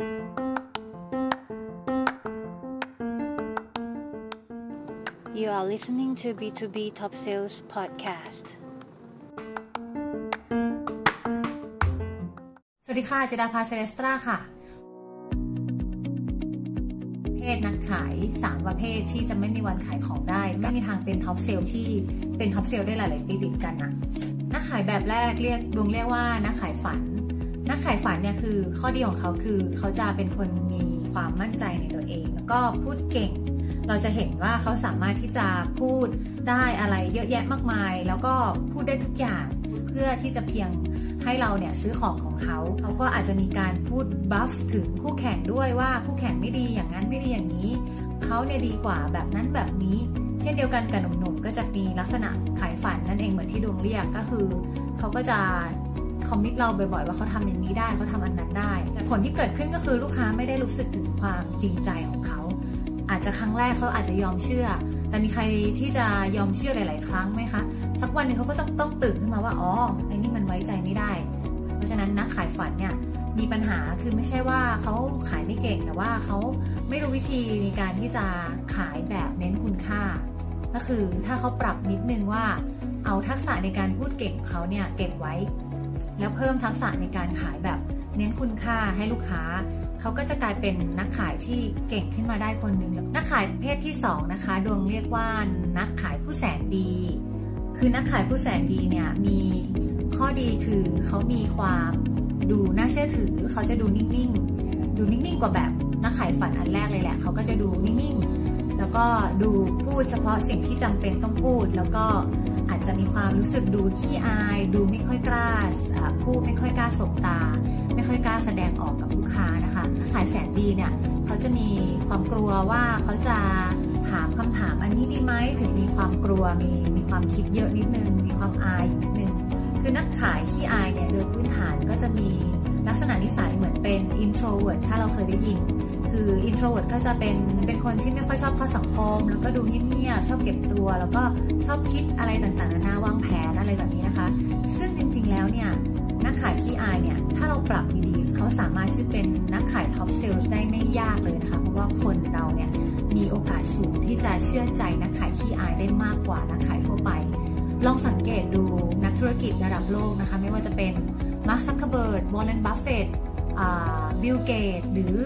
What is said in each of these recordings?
You are listening to B2B Top Sales Podcast สวัสดีค่ะจิดาภาเซเลสตราค่ะ เพศนักขาย 3 ประเภทที่จะไม่มีวันขายของได้ ไม่มีทางเป็น top sales ที่เป็น top sales ได้หลาย ๆ ปีติดกันนะนักขายแบบแรกเรียกดวงเรียกว่านักขายฝัน นักขายฝันเนี่ยคือข้อดีของเขาคือเขาจะเป็นคนมีความมั่นใจในตัวเอง แล้วก็พูดเก่ง เราจะเห็นว่าเขาสามารถที่จะพูดได้อะไรเยอะแยะมากมาย แล้วก็พูดได้ทุกอย่างเพื่อที่จะเพียงให้เราเนี่ยซื้อของของเขาเขาก็อาจจะมีการพูดบัฟถึงคู่แข่งด้วยว่าคู่แข่งไม่ดีอย่างนั้นไม่ดีอย่างนี้เขาเนี่ยดีกว่าแบบนั้นแบบนี้ เช่นเดียวกันกับหนุ่มๆก็จะมีลักษณะขายฝันนั่นเองเหมือนที่ดวงเรียกก็คือเขาก็จะ คอมมิตเราบ่อยๆ ว่าเขาทำอย่างนี้ได้เขาทำอันนั้นได้ แต่ผลที่เกิดขึ้นก็คือลูกค้าไม่ได้รู้สึกถึงความจริงใจของเขา อาจจะครั้งแรกเขาอาจจะยอมเชื่อ แต่มีใครที่จะยอมเชื่อหลาย ๆ ครั้งไหมคะ สักวันหนึ่งเขาก็ต้องต้องตื่นขึ้นมาว่าอ๋อไอ้นี่มันไว้ใจไม่ได้ เพราะฉะนั้นนักขายฝันเนี่ยมีปัญหาคือไม่ใช่ว่าเขาขายไม่เก่งแต่ว่าเขาไม่รู้วิธีในการที่จะขายแบบเน้นคุณค่า ก็คือถ้าเขาปรับนิดนึงว่าเอาทักษะในการพูดเก่งของเขาเนี่ยเก็บไว้ แล้วเพิ่มทักษะในการขายแบบเน้นคุณค่าให้ลูกค้า เขาก็จะกลายเป็นนักขายที่เก่งขึ้นมาได้คนหนึ่งนักขายประเภทที่ 2 นะคะ ดวงเรียกว่านักขายผู้แสนดี คือนักขายผู้แสนดีเนี่ยมีข้อดีคือเขามีความดูน่าเชื่อถือ เขาจะดูนิ่งๆ ดูนิ่งๆ กว่าแบบนักขายฝันอันแรกเลยแหละ เขาก็จะดูนิ่งๆ แล้วก็ดูพูดเฉพาะสิ่งที่จำเป็นต้องพูด แล้วก็อาจจะมีความรู้สึกดูขี้อาย ดูไม่ค่อยกล้า พูดไม่ค่อยกล้าสบตา ไม่ค่อยกล้าแสดงออกกับลูกค้านะคะ ขายแสนดีเนี่ยเขาจะมีความกลัวว่าเขาจะถามคำถามอันนี้ดีไหมถึงมีความกลัวมีมีความคิดเยอะนิดนึง มีความอายนิดนึง คือนักขายขี้อายเนี่ยโดยพื้นฐานก็จะมีลักษณะนิสัยเหมือนเป็น introvert ถ้าเราเคยได้ยิน คือ introvert ก็จะเป็นเป็นคนที่ไม่ค่อยชอบเข้าสังคม แล้วก็ดูเงียบๆชอบเก็บตัว แล้วก็ชอบคิดอะไรต่างๆนานาวาง ปรับดีๆเขาสามารถที่เป็นนักขายท็อปเซลล์ได้ไม่ยากเลยนะคะ เพราะว่าคนเราเนี่ยมีโอกาสสูงที่จะเชื่อใจนักขายขี้อายได้มากกว่านักขายทั่วไป ลองสังเกตดูนักธุรกิจระดับโลกนะคะ ไม่ว่าจะเป็นมาร์ก ซักเคอร์เบิร์ก วอร์เรนบัฟเฟตต์ บิลเกตส์ หรือ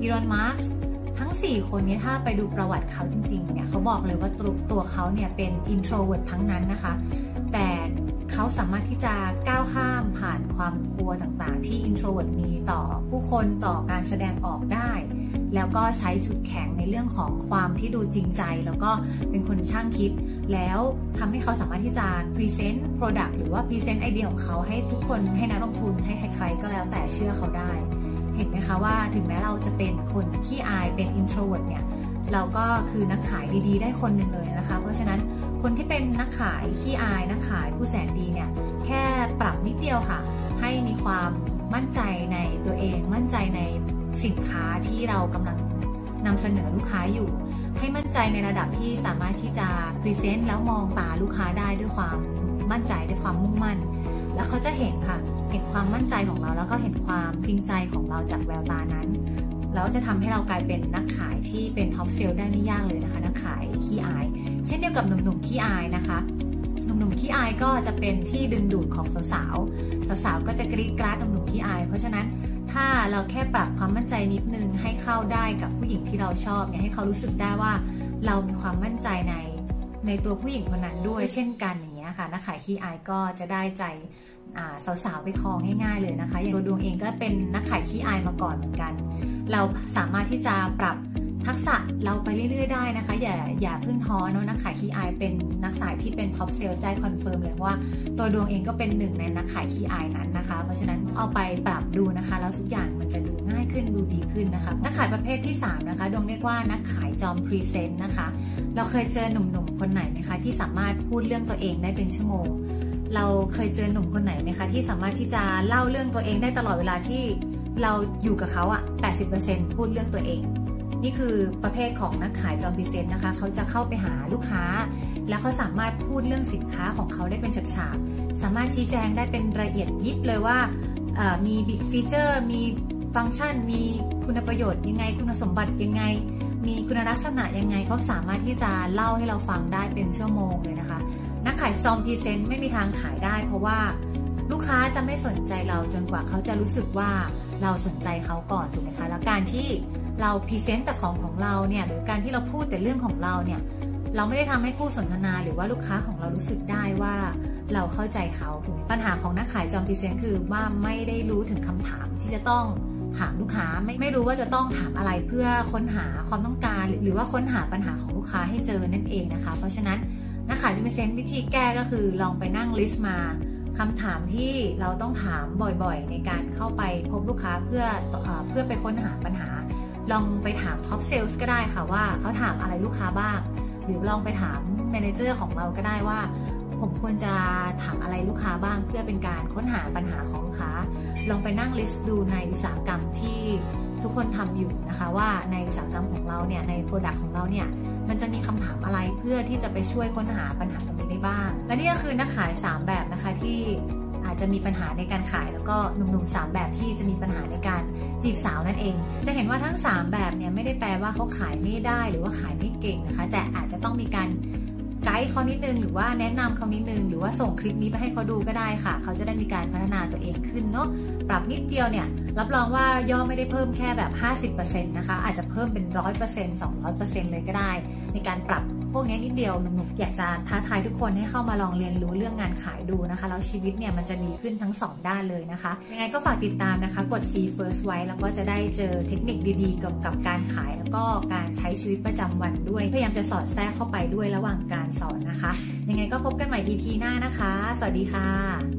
อีลอนมัสก์ทั้ง 4 คนนี้ถ้าไปดูประวัติเขาจริงๆเนี่ยเขาบอกเลยว่าตัวตัวเขาเนี่ยเป็น introvert ทั้งนั้นนะคะ แต่ เขาสามารถที่จะก้าวข้ามผ่านความกลัวต่างๆ ที่ introvert มีต่อผู้คนต่อการแสดงออกได้ แล้วก็ใช้จุดแข็งในเรื่องของความที่ดูจริงใจ แล้วก็เป็นคนช่างคิด แล้วทำให้เขาสามารถที่จะ present product หรือว่า present ไอเดียของเขาให้ทุกคนให้นักลงทุนให้ใครๆก็แล้วแต่เชื่อเขาได้ เห็นไหมคะว่าถึงแม้เราจะเป็นคนขี้อายเป็น introvert เนี่ยเราก็คือนักขายดีๆ ได้คนหนึ่งเลยนะคะ เพราะฉะนั้น คนที่เป็นนักขายขี้อายนักขายผู้แสนดีเนี่ยแค่ปรับนิดเดียวค่ะ ให้มีความมั่นใจในตัวเอง มั่นใจในสินค้าที่เรากำลังนำเสนอลูกค้าอยู่ ให้มั่นใจในระดับที่สามารถที่จะ present แล้วมองตาลูกค้าได้ด้วยความมั่นใจด้วยความมุ่งมั่น แล้วเขาจะเห็นค่ะ เห็นความมั่นใจของเราแล้วก็เห็นความจริงใจของเราจากแววตานั้น แล้วจะทำให้เรากลายเป็นนักขายที่เป็น top sales ได้ไม่ยากเลยนะคะ นักขายขี้อาย เช่นเดียวกับหนุ่มๆขี้อายนะคะหนุ่มๆขี้อายก็จะเป็นที่ดึงดูดของสาวๆสาวๆก็จะกรี๊ดกราดหนุ่มๆขี้อาย เพราะฉะนั้นถ้าเราแค่ปรับความมั่นใจนิดนึงให้เข้าได้กับผู้หญิงที่เราชอบเนี่ยให้เขารู้สึกได้ว่าเรามีความมั่นใจในในตัวผู้หญิงคนนั้นด้วย เช่นกันอย่างเงี้ยค่ะนักขายขี้อายก็จะได้ใจสาวๆไปครองง่ายๆเลยนะคะ อย่างตัวดวงเองก็เป็นนักขายขี้อายมาก่อนเหมือนกัน เราสามารถที่จะปรับทักษะเราไปเรื่อย ๆ ได้นะคะ อย่าอย่าเพิ่งท้อเนาะนักขายขี้อายเป็นนักขายที่เป็น top sales ได้ confirm เลยว่าตัวดวงเองก็เป็นหนึ่งในนักขายขี้อายนั้นนะคะ เพราะฉะนั้นเอาไปปรับดูนะคะ แล้วทุกอย่างมันจะดูง่ายขึ้นดูดีขึ้นนะคะนักขายประเภทที่ 3 นะคะดวงเรียกว่านักขายจอม present นะคะ เราเคยเจอหนุ่มๆคนไหนไหมคะที่สามารถพูดเรื่องตัวเองได้เป็นชั่วโมง เราเคยเจอหนุ่มคนไหนไหมคะที่สามารถที่จะเล่าเรื่องตัวเองได้ตลอดเวลาที่ เราอยู่กับเขาอะ80%พูดเรื่องตัวเอง นี่คือประเภทของนักขายจอม present นะคะ เขาจะเข้าไปหาลูกค้า แล้วเขาสามารถพูดเรื่องสินค้าของเขาได้เป็นฉากๆสามารถชี้แจงได้เป็นละเอียดยิบเลยว่ามี feature มีฟังก์ชัน มีคุณประโยชน์ยังไง คุณสมบัติยังไง มีคุณลักษณะยังไง เขาสามารถที่จะเล่าให้เราฟังได้เป็นชั่วโมงเลยนะคะ นักขายจอม present ไม่มีทางขายได้เพราะว่า ลูกค้าจะไม่สนใจเราจนกว่าเขาจะรู้สึกว่าเราสนใจเขาก่อนถูกไหมคะ แล้วการที่เรา present แต่ของของเราเนี่ยหรือการที่เราพูดแต่เรื่องของเราเนี่ยเราไม่ได้ทำให้ผู้สนทนาหรือว่าลูกค้าของเรารู้สึกได้ว่าเราเข้าใจเขาถูกไหมปัญหาของนักขายจอม present คือว่าไม่ได้รู้ถึงคำถามที่จะต้องถามลูกค้าไม่ไม่รู้ว่าจะต้องถามอะไรเพื่อค้นหาความต้องการ หรือว่าค้นหาปัญหาของลูกค้าให้เจอนั่นเองนะคะ เพราะฉะนั้นนักขายจอม present วิธีแก้ก็คือลองไปนั่ง list มา คำถามที่เราต้องถามบ่อยๆ ในการเข้าไปพบลูกค้าเพื่อเพื่อไปค้นหาปัญหา ลองไปถาม top sales ก็ได้ค่ะว่าเขาถามอะไรลูกค้าบ้าง หรือลองไปถาม manager ของเราก็ได้ว่า ผมควรจะถามอะไรลูกค้าบ้าง เพื่อเป็นการค้นหาปัญหาของลูกค้า ลองไปนั่ง list ดูในอุตสาหกรรมที่ ทุกคนทำอยู่นะคะว่าในอุตสาหกรรมของเราเนี่ยใน product ของเราเนี่ยมันจะมีคำถามอะไรเพื่อที่จะไปช่วยค้นหาปัญหาตรงนี้ได้บ้าง และนี่ก็คือนักขาย 3 แบบนะคะที่อาจจะมีปัญหาในการขาย แล้วก็หนุ่มๆ3แบบที่จะมีปัญหาในการจีบสาวนั่นเอง จะเห็นว่าทั้ง 3 แบบเนี่ยไม่ได้แปลว่าเขาขายไม่ได้หรือว่าขายไม่เก่งนะคะ แต่อาจจะต้องมีการ ไกด์เขานิดนึงหรือว่าแนะนำเขานิดนึงหรือว่าส่งคลิปนี้ไปให้เขาดูก็ได้ค่ะ เขาจะได้มีการพัฒนาตัวเองขึ้นเนาะปรับนิดเดียวเนี่ยรับรองว่าย่อไม่ได้เพิ่มแค่แบบ 50%นะคะอาจจะเพิ่มเป็น 100% 200%เลยก็ได้ ในการปรับ วกนี้นิดเดียวหนุ่มๆอยากจะท้าทายทุกคนให้เข้ามาลองเรียนรู้เรื่องงานขายดูนะคะแล้วชีวิตเนี่ยมันจะดีขึ้นทั้ง 2 ด้านเลยนะคะยังไงก็ฝากติดตามนะคะ กด C first ไว้แล้วก็จะได้เจอเทคนิคดีๆเกี่ยวกับการขาย แล้วก็การใช้ชีวิตประจำวันด้วย พยายามจะสอดแทรกเข้าไปด้วยระหว่างการสอนนะคะ ยังไงก็พบกันใหม่ EP หน้านะคะ สวัสดีค่ะ